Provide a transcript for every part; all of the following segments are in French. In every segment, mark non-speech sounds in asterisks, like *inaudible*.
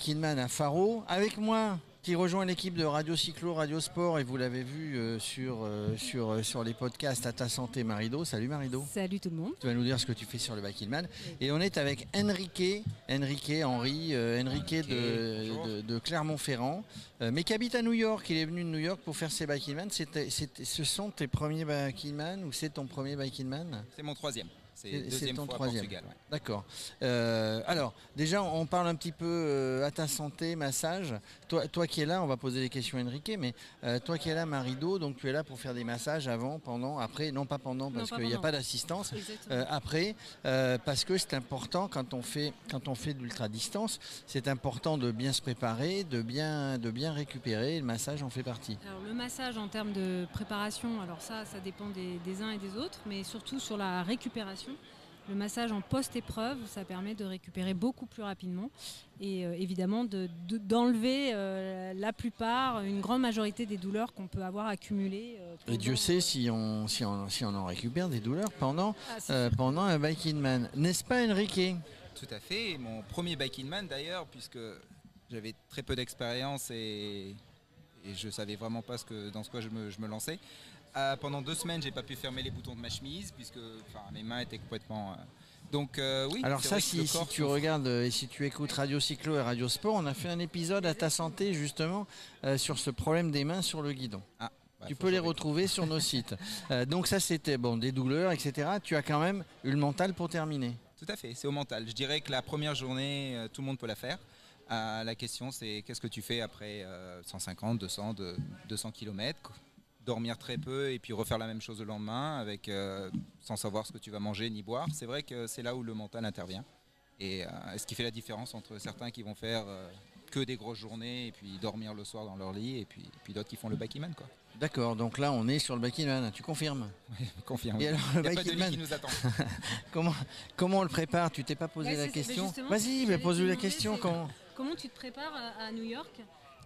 est toujours au Biking Man à Faro. Avec moi, qui rejoint l'équipe de Radio Cyclo, Radio Sport, et vous l'avez vu euh, sur, euh, sur, euh, sur les podcasts à ta santé, Marido. Salut Marido. Salut tout le monde. Tu vas nous dire ce que tu fais sur le Biking Man. Et on est avec Enrique, Enrique Henri, euh, Enrique de, de- de Clermont-Ferrand, euh, mais qui habite à New York. Il est venu de New York pour faire ses Biking Man. C'était- c'était- ce sont tes premiers Biking Man ou c'est ton premier Man C'est mon troisième. C'est deuxième ton fois troisième. Portugal. ouais. D'accord. Euh, alors, déjà, on parle un petit peu euh, à ta santé, massage. Toi, toi qui es là, on va poser des questions à Enrique, mais euh, toi qui es là, Marido, donc tu es là pour faire des massages avant, pendant, après, non pas pendant, parce qu'il n'y a pas d'assistance. Euh, après, euh, parce que c'est important quand on fait quand on fait de l'ultra distance, c'est important de bien se préparer, de bien de bien récupérer. Le massage en fait partie. Alors le massage en termes de préparation, alors ça, ça dépend des, des uns et des autres, mais surtout sur la récupération. Le massage en post-épreuve, ça permet de récupérer beaucoup plus rapidement et euh, évidemment de- de- d'enlever euh, la plupart, une grande majorité des douleurs qu'on peut avoir accumulées. euh, Et Dieu sait si on si on si on en récupère des douleurs pendant Ah, euh, pendant un biking man, n'est-ce pas, Enrique? Tout à fait. Mon premier biking man d'ailleurs, puisque j'avais très peu d'expérience et, et je savais vraiment pas ce que, dans ce quoi je me, je me lançais. Euh, pendant deux semaines, j'ai pas pu fermer les boutons de ma chemise puisque mes mains étaient complètement. euh, Donc euh, oui. Alors ça, si, tu regardes et si tu écoutes Radio Cyclo et Radio Sport, on a fait un épisode à ta santé justement sur ce problème des mains sur le guidon. Ah, bah, tu peux les retrouver sur nos sites. *laughs* Donc ça, c'était bon, des douleurs, etc. Tu as quand même eu le mental pour terminer. Tout à fait, c'est au mental. Je dirais que la première journée, tout le monde peut la faire. La question, c'est qu'est-ce que tu fais après euh, 150, 200, de- 200 km Dormir très peu et puis refaire la même chose le lendemain avec, euh, sans savoir ce que tu vas manger ni boire. C'est vrai que c'est là où le mental intervient. Et euh, ce qui fait la différence entre certains qui vont faire euh, que des grosses journées et puis dormir le soir dans leur lit et puis, et puis d'autres qui font le backman quoi? D'accord, donc là, on est sur le biking man, tu confirmes? *laughs* Confirme. Et alors, n'y le a pas de biking lit man, qui nous attend. *laughs* comment, comment on le prépare? Tu t'es pas posé Ouais, la question? Vas-y, mais pose-lui la question. Comment Comment tu te prépares à, à New York?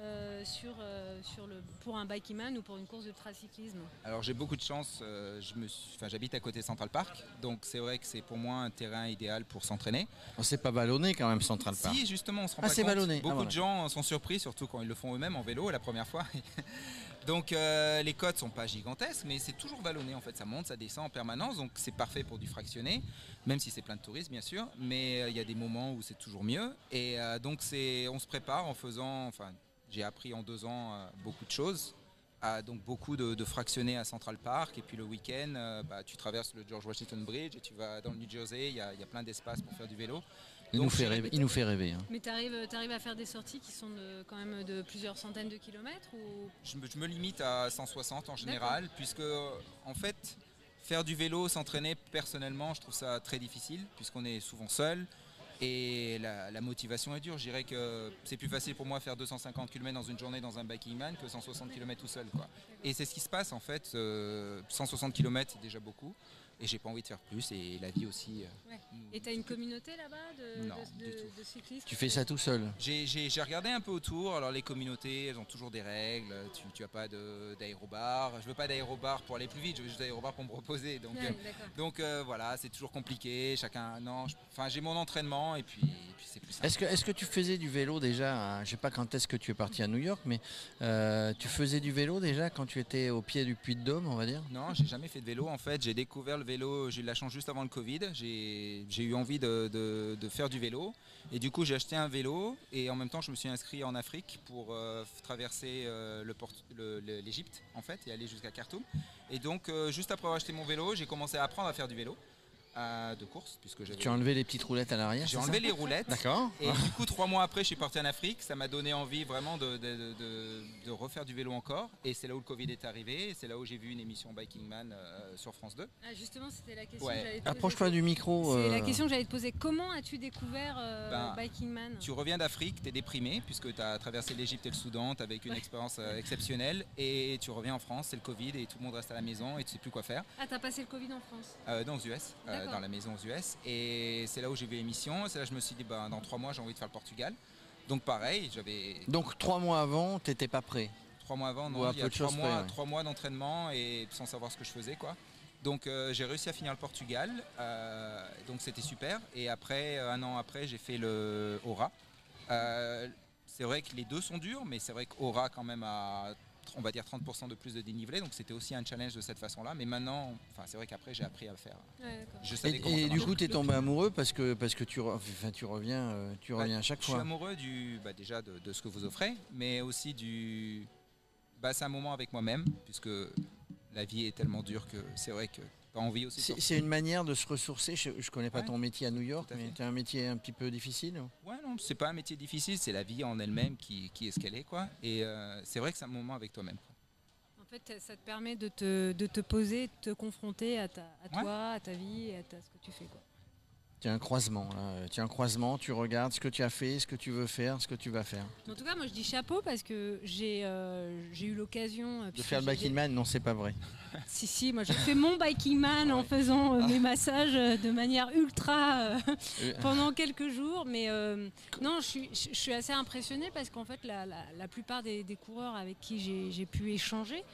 Euh, sur, euh, sur le, pour un biking man ou pour une course d'ultracyclisme Alors j'ai beaucoup de chance, euh, je me suis- enfin, j'habite à côté Central Park, donc c'est vrai que c'est pour moi un terrain idéal pour s'entraîner. On s'est pas ballonné quand même, Central Park. Si justement on se rend Ah, pas compte. Ah, beaucoup voilà. de gens sont surpris, surtout quand ils le font eux-mêmes en vélo la première fois. *laughs* donc euh, les côtes sont pas gigantesques, mais c'est toujours vallonné en fait, ça monte, ça descend en permanence, donc c'est parfait pour du fractionné, même si c'est plein de touristes bien sûr, mais euh, il y a des moments où c'est toujours mieux. Et euh, donc c'est, on se prépare en faisant, enfin j'ai appris en deux ans euh, beaucoup de choses. Donc beaucoup de, de fractionnés à Central Park et puis le week-end euh, bah, tu traverses le George Washington Bridge et tu vas dans le New Jersey, il y a, il y a plein d'espace pour faire du vélo. Il Donc, nous fait rêver. Il nous fait rêver hein. Mais tu arrives, à faire des sorties qui sont de, quand même de plusieurs centaines de kilomètres ou... Je me, je me limite à 160 en général, puisque en fait, faire du vélo, s'entraîner personnellement, je trouve ça très difficile, puisqu'on est souvent seul. Et la, motivation est dure. Je dirais que c'est plus facile pour moi faire 250 km dans une journée dans un biking man que 160 km tout seul. Et c'est ce qui se passe en fait. euh, 160 km c'est déjà beaucoup. Et j'ai pas envie de faire plus. Et la vie aussi. euh, Ouais. Et tu as une communauté là-bas de, Non, de- du de- tout. de cyclistes Tu fais ça tout seul. J'ai- J'ai j'ai regardé un peu autour. Alors les communautés, elles ont toujours des règles. Tu, tu as pas de- d'aérobar. Je veux pas d'aérobar pour aller plus vite. Je veux juste d'aérobar pour me reposer. Donc, Ouais, euh, donc euh, voilà, c'est toujours compliqué. Chacun, non. je- Enfin, j'ai mon entraînement et puis, et puis c'est plus simple. Est-ce que, est-ce que tu faisais du vélo déjà à- Je sais pas quand est-ce que tu es parti à New York, mais euh, tu faisais du vélo déjà quand tu étais au pied du Puy de Dôme, on va dire? Non, j'ai jamais fait de vélo. En fait, j'ai découvert le J'ai eu la chance juste avant le Covid. J'ai eu envie de, faire du vélo. Et du coup, j'ai acheté un vélo. Et en même temps, je me suis inscrit en Afrique pour euh, traverser euh, l'Égypte, en fait, et aller jusqu'à Khartoum. Et donc, euh, juste après avoir acheté mon vélo, j'ai commencé à apprendre à faire du vélo euh, de course, puisque j'avais. Tu as enlevé les petites roulettes à l'arrière J'ai c'est enlevé ça les roulettes. D'accord. Et du coup, trois mois après, je suis parti en Afrique. Ça m'a donné envie vraiment de, de- de- de refaire du vélo encore. Et c'est là où le Covid est arrivé. Et c'est là où j'ai vu une émission Biking Man euh, sur France 2. Ah, justement, c'était la question Ouais. que j'allais te poser. Approche-toi du micro. C'est euh, la question que j'allais te poser. Comment as-tu découvert euh, Ben, Biking Man Tu reviens d'Afrique, tu es déprimé puisque tu as traversé l'Égypte et le Soudan, tu avec une Ouais. expérience euh, exceptionnelle. Et tu reviens en France, c'est le Covid et tout le monde reste à la maison et tu sais plus quoi faire. Ah, t'as passé le Covid en France Euh, dans aux US, euh. Dans la maison aux US. Et c'est là où j'ai vu l'émission. C'est là que je me suis dit, ben, dans trois mois, j'ai envie de faire le Portugal. Donc pareil, j'avais Donc trois mois avant, t'étais pas prêt. trois mois avant, non, il y a trois mois, près, ouais. trois mois d'entraînement et sans savoir ce que je faisais, quoi. Donc euh, j'ai réussi à finir le Portugal, euh, donc c'était super. Et après, euh, un an après, j'ai fait le Aura. Euh, c'est vrai que les deux sont durs, mais c'est vrai qu'Aura quand même a, on va dire 30% de plus de dénivelé, donc c'était aussi un challenge de cette façon-là. Mais maintenant, enfin c'est vrai qu'après j'ai appris à le faire. Je savais Et, du coup, tu es tombé amoureux parce que, parce que tu, re- enfin, tu reviens, euh, tu Bah, reviens à chaque Je suis fois. amoureux du, bah, déjà de, de ce que vous offrez, mais aussi du. Bah, c'est un moment avec moi-même, puisque la vie est tellement dure que c'est vrai que envie aussi. de C'est une manière de se ressourcer. Je ne connais pas Ouais. ton métier à New York, Tout à mais fait. tu as un métier un petit peu difficile. Ouais, c'est pas un métier difficile, c'est la vie en elle-même qui, qui est ce qu'elle est, quoi. Et euh, c'est vrai que c'est un moment avec toi-même. En fait, ça te permet de te, de te poser, de te confronter à, ta, à Ouais. toi, à ta vie et à ta- ce que tu fais. Quoi. Tu as un croisement. là. Tu as un croisement, tu regardes ce que tu as fait, ce que tu veux faire, ce que tu vas faire. En tout cas, moi je dis chapeau parce que j'ai euh, j'ai eu l'occasion. euh, De faire le biking man, non, c'est pas vrai. *laughs* Si, si, moi j'ai fait mon biking man en Ouais. faisant euh, mes massages de manière ultra pendant quelques jours. Mais non, je suis, je je suis assez impressionnée parce qu'en fait, la, la- la plupart des, des coureurs avec qui j'ai pu échanger,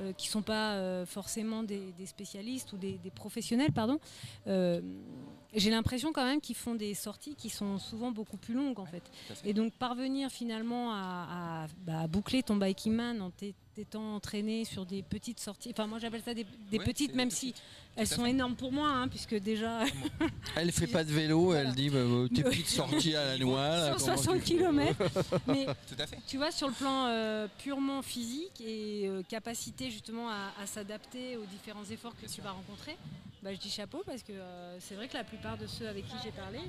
euh, qui ne sont pas forcément des, des spécialistes ou des, des professionnels, pardon, j'ai l'impression quand même qu'ils font des sorties qui sont souvent beaucoup plus longues en fait. Et donc parvenir finalement à, à, bah, à boucler ton biking man en t'é- t'étant entraîné sur des petites sorties, enfin moi j'appelle ça des, des Ouais, petites même des si petites. elles sont fait. énormes pour moi hein, puisque déjà *laughs* Elle fait pas de vélo, Voilà. elle dit bah, euh, tes *laughs* petites sorties à la noix. là, sur comment tu 60 fais km. *laughs* Mais Tout à fait. tu vois sur le plan euh, purement physique et euh, capacité justement à, à s'adapter aux différents efforts que Bien tu sûr. vas rencontrer, bah, je dis chapeau parce que euh, c'est vrai que la plupart de ceux avec qui j'ai parlé,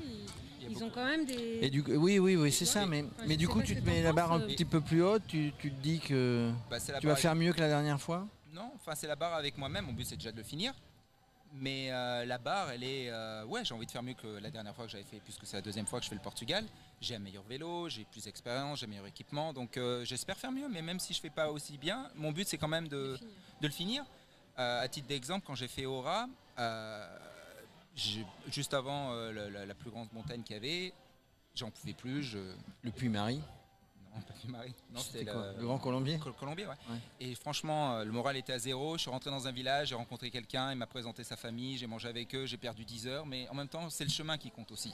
ils, Il ont quand même des... Et du, oui, oui, oui, c'est ça. Mais, Enfin, mais du coup, tu te mets la barre un petit peu plus haute. Tu, tu te dis que Bah, tu vas faire mieux que la dernière fois. Non, enfin c'est la barre avec moi-même. Mon but c'est déjà de le finir. Mais euh, la barre, elle est. euh, ouais, j'ai envie de faire mieux que la dernière fois que j'avais fait, puisque c'est la deuxième fois que je fais le Portugal. J'ai un meilleur vélo, j'ai plus d'expérience, j'ai un meilleur équipement. Donc euh, j'espère faire mieux. Mais même si je fais pas aussi bien, mon but c'est quand même de, finir. de le finir. Euh, à titre d'exemple, quand j'ai fait Aura, euh, juste avant euh, la, la- la plus grande montagne qu'il y avait, j'en pouvais plus. Je... Le Puy-Marie, Non, pas du Marie. Non, c'était quoi Le Grand Colombier Col- Colombier, ouais. Ouais. Et franchement, le moral était à zéro. Je suis rentré dans un village, j'ai rencontré quelqu'un, il m'a présenté sa famille, j'ai mangé avec eux, j'ai perdu 10 heures. Mais en même temps, c'est le chemin qui compte aussi.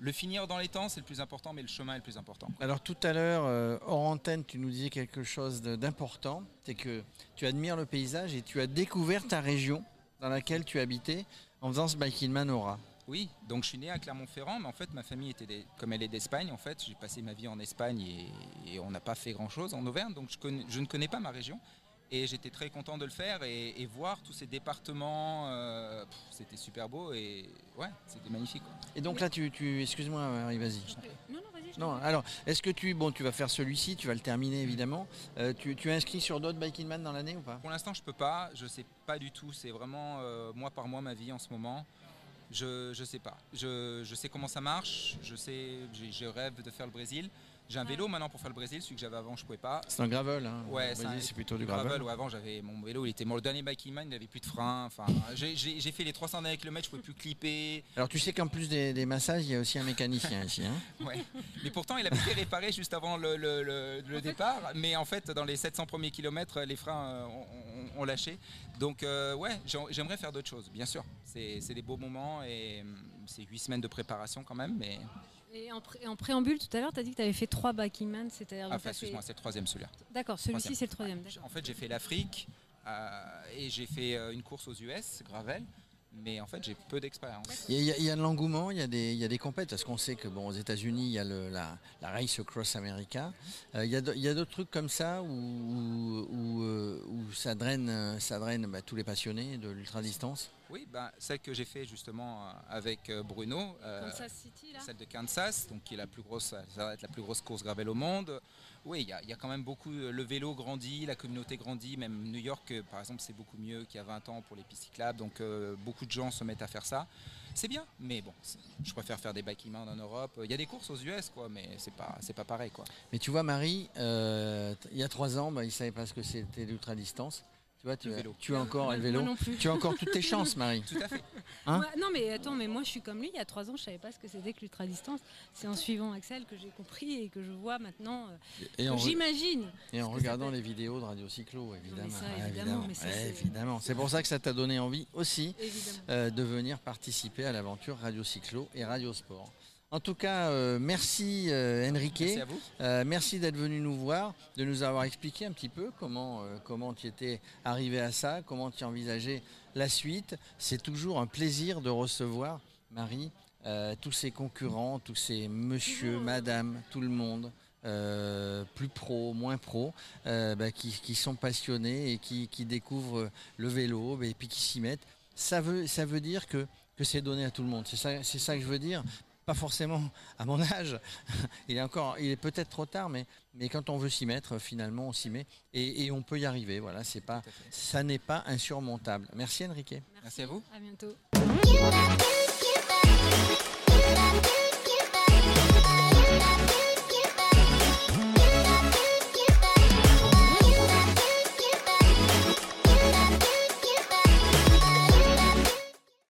Le finir dans les temps, c'est le plus important, mais le chemin est le plus important. Alors tout à l'heure, euh, hors antenne, tu nous disais quelque chose d'important, c'est que tu admires le paysage et tu as découvert ta région dans laquelle tu habitais en faisant ce biking man aura. Oui, donc je suis né à Clermont-Ferrand, mais en fait, ma famille était, des- comme elle est d'Espagne, en fait, j'ai passé ma vie en Espagne et, et on n'a pas fait grand-chose en Auvergne, donc je, connais- je ne connais pas ma région. Et j'étais très content de le faire et, et voir tous ces départements, euh, pff, c'était super beau et ouais, c'était magnifique. quoi. Et donc là, tu, tu excuse-moi, Marie, vas-y. Non, non, vas-y. je Non, alors, est-ce que tu, bon, tu vas faire celui-ci, tu vas le terminer évidemment. Euh, tu, tu es inscrit sur d'autres biking man dans l'année ou pas? Pour l'instant, je peux pas. Je sais pas du tout. C'est vraiment euh, mois par mois ma vie en ce moment. Je je sais pas. Je, je sais comment ça marche. Je sais. j'ai- Je rêve de faire le Brésil. J'ai un Ouais. vélo maintenant pour faire le Brésil. Celui que j'avais avant, je pouvais pas. C'est un gravel, hein. Ouais, c'est un- c'est plutôt du Gravel, gravel. où avant j'avais mon vélo, il était mort. Le dernier biking man, il avait plus de frein. Enfin, j'ai- j'ai j'ai fait les 300 derniers kilomètres, je pouvais plus clipper. Alors tu sais qu'en plus des, des massages, il y a aussi un mécanicien ici. hein. *laughs* Ouais. Mais pourtant, il avait été réparé juste avant le, le- le- le départ. Mais en fait, dans les 700 premiers kilomètres, les freins euh, ont, ont- ont lâché. Donc, euh, ouais, j'ai- j'aimerais faire d'autres choses, bien sûr. C'est c'est des beaux moments et hum, c'est 8 semaines de préparation quand même. Mais Et en, pré- en préambule, tout à l'heure, tu as dit que tu avais fait trois man, c'est-à-dire. fait- excuse-moi, c'est le troisième celui-là. D'accord, celui-ci c'est le troisième. En fait, j'ai fait l'Afrique euh, et j'ai fait euh, une course aux US, Gravel. Mais en fait, j'ai peu d'expérience. Il y, a- il y de l'engouement, il y a des, il y a des compètes, parce qu'on sait que bon, aux États-Unis, il y a le- la, la Race Across America. Euh, il y a d'autres trucs comme ça où, où, où, où ça draine, ça draine bah, tous les passionnés de l'ultra-distance? Oui, ben, celle que j'ai fait justement euh, avec euh, Bruno. euh, Kansas City là. celle de Kansas, donc qui est la plus grosse, ça va être la plus grosse course gravel au monde. Oui, il y, a- il y a quand même beaucoup. Le vélo grandit, la communauté grandit. Même New York, par exemple, c'est beaucoup mieux qu'il y a 20 ans pour les pistes cyclables. Donc euh, beaucoup de gens se mettent à faire ça. C'est bien, mais bon, je préfère faire des biking man en Europe. Il y a des courses aux US, quoi, mais c'est pas, c'est pas pareil, quoi. Mais tu vois, Marie, euh, il y a trois ans, bah, il ne savait pas ce que c'était l'ultra-distance. Tu vois, tu, Le vélo. tu as encore le *laughs* vélo. moi non plus. Tu as encore toutes tes chances, Marie. Tout à fait. Hein Moi- non mais attends, mais moi je suis comme lui. Il y a trois ans, je savais pas ce que c'était que l'ultra distance. C'est en suivant Axel que j'ai compris et que je vois maintenant. euh, J'imagine. et en regardant les vidéos de Radio Cyclo, évidemment. ça, évidemment, mais ça, Ouais, c'est- évidemment. C'est pour ça que ça t'a donné envie aussi euh, de venir participer à l'aventure Radio Cyclo et Radio Sport. En tout cas, euh, merci euh, Enrique. Merci à vous. Euh, merci d'être venu nous voir, de nous avoir expliqué un petit peu comment, euh, comment tu étais arrivé à ça, comment tu envisageais la suite. C'est toujours un plaisir de recevoir, Marie, euh, tous ces concurrents, tous ces monsieur, madame, tout le monde. euh, plus pro, moins pro, euh, bah, qui, qui sont passionnés et qui, qui découvrent le vélo bah, et puis qui s'y mettent. Ça veut, ça veut dire que, que c'est donné à tout le monde. C'est ça, c'est ça que je veux dire. Pas forcément à mon âge, il est encore, il est peut-être trop tard, mais, mais quand on veut s'y mettre, finalement, on s'y met et, et on peut y arriver. Voilà, c'est pas, ça n'est pas insurmontable. Merci Enrique. Merci à vous. À bientôt.